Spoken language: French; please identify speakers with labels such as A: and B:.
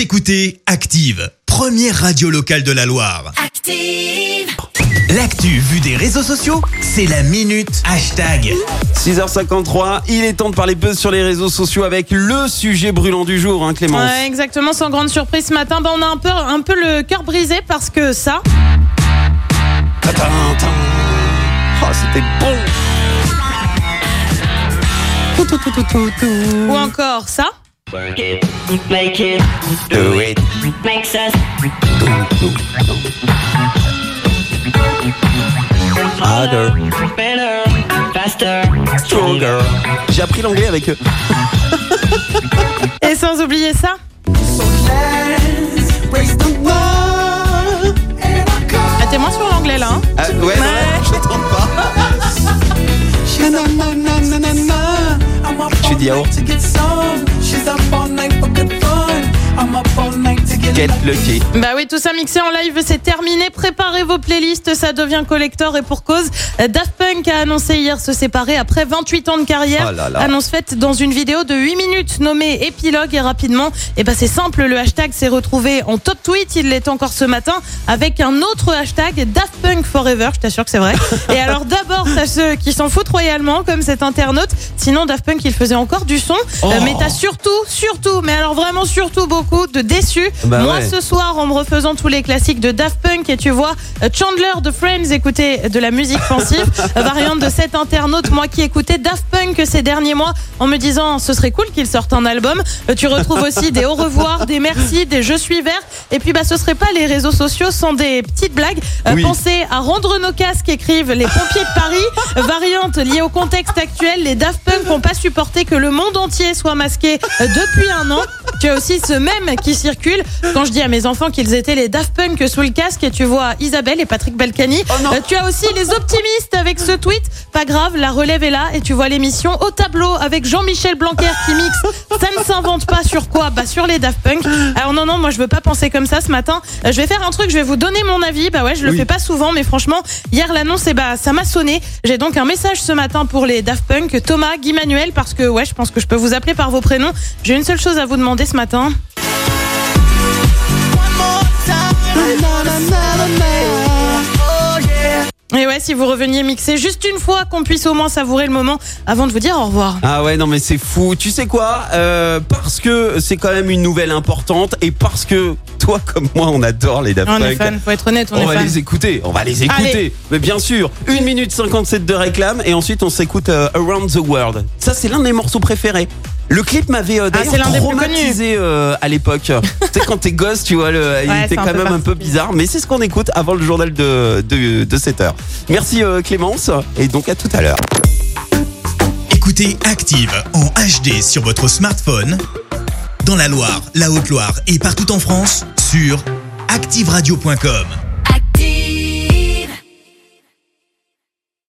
A: Vous écoutez Active, première radio locale de la Loire.
B: Active.
A: L'actu vue des réseaux sociaux, c'est la minute hashtag.
C: 6h53, il est temps de parler buzz sur les réseaux sociaux avec le sujet brûlant du jour, hein, Clémence.
D: Ouais, exactement, sans grande surprise ce matin, bah, on a un peu, un peu le cœur brisé parce que ça.
C: Oh, c'était bon. Tout, tout, tout, tout, tout, tout.
D: ou encore ça,
B: Make it,
C: Do it.
B: makes us
C: Harder,
B: better, faster,
C: stronger. J'ai appris l'anglais avec eux.
D: et sans oublier ça. Ah, t'es moins sur l'anglais là, hein
C: Ah, ouais, non,
D: Ouais.
C: j'entends pas. Je suis dit yaourt. Get lucky.
D: Bah oui, tout ça mixé en live, c'est terminé. Préparez vos playlists, ça devient collector et pour cause. Daft Punk a annoncé hier se séparer après 28 ans de carrière.
C: Oh là là.
D: Annonce faite dans une vidéo de 8 minutes nommée Épilogue et rapidement, et bah c'est simple, le hashtag s'est retrouvé en top tweet, il l'est encore ce matin, avec un autre hashtag Daft Punk Forever, je t'assure que c'est vrai. et alors d'abord, t'as ceux qui s'en foutent royalement, comme cet internaute, sinon Daft Punk il faisait encore du son,
C: Oh.
D: Euh, mais t'as surtout, surtout, mais alors vraiment surtout beaucoup de déçus.
C: Bah
D: Moi ce soir, en me refaisant tous les classiques de Daft Punk, et tu vois euh, Chandler de Friends écouter de la musique pensive, euh, variante de cet internaute, moi qui écoutais Daft Punk ces derniers mois, en me disant ce serait cool qu'il sorte un album. Euh, Tu retrouves aussi des au revoir, des merci, des je suis vert, et puis bah ce serait pas les réseaux sociaux sans des petites blagues. Euh,
C: Oui.
D: Pensez à rendre nos casques, écrivent les pompiers de Paris. Euh, Variante liée au contexte actuel, les Daft Punk n'ont pas supporté que le monde entier soit masqué euh, depuis un an. Tu as aussi ce même qui circule quand je dis à mes enfants qu'ils étaient les Daft Punk sous le casque et tu vois Isabelle et Patrick Balkany.
C: Oh.
D: Euh, tu as aussi les optimistes avec ce tweet. Pas grave, la relève est là et tu vois l'émission au tableau avec Jean-Michel Blanquer qui mixe. Ça ne s'invente pas sur quoi? Bah sur les Daft Punk. Alors non non, moi je veux pas penser comme ça ce matin. Euh, je vais faire un truc, je vais vous donner mon avis. Bah ouais, je le
C: Oui.
D: fais pas souvent mais franchement, hier l'annonce et bah ça m'a sonné. J'ai donc un message ce matin pour les Daft Punk, Thomas, Guy Manuel parce que ouais, je pense que je peux vous appeler par vos prénoms. J'ai une seule chose à vous demander ce matin. Et ouais, si vous reveniez mixer juste une fois, qu'on puisse au moins savourer le moment avant de vous dire au revoir.
C: Ah ouais, non mais c'est fou. Tu sais quoi Euh, Parce que c'est quand même une nouvelle importante et parce que toi comme moi on adore les Daft
D: On est
C: Punk.
D: fan, faut être honnête, on,
C: On
D: est
C: va
D: fan.
C: les écouter, on va les écouter.
D: Allez.
C: Mais bien sûr, 1 minute 57 de réclame et ensuite on s'écoute euh, Around the World. Ça c'est l'un de mes morceaux préférés. Le clip m'avait euh,
D: Ah,
C: d'ailleurs traumatisé euh, à l'époque. tu sais quand t'es gosse, tu vois, le, il était quand même un peu bizarre, mais c'est ce qu'on écoute avant le journal de, de, de 7 heures. Merci euh, Clémence et donc à tout à l'heure.
A: Écoutez Active en HD sur votre smartphone, dans la Loire, la Haute-Loire et partout en France, sur activeradio.com.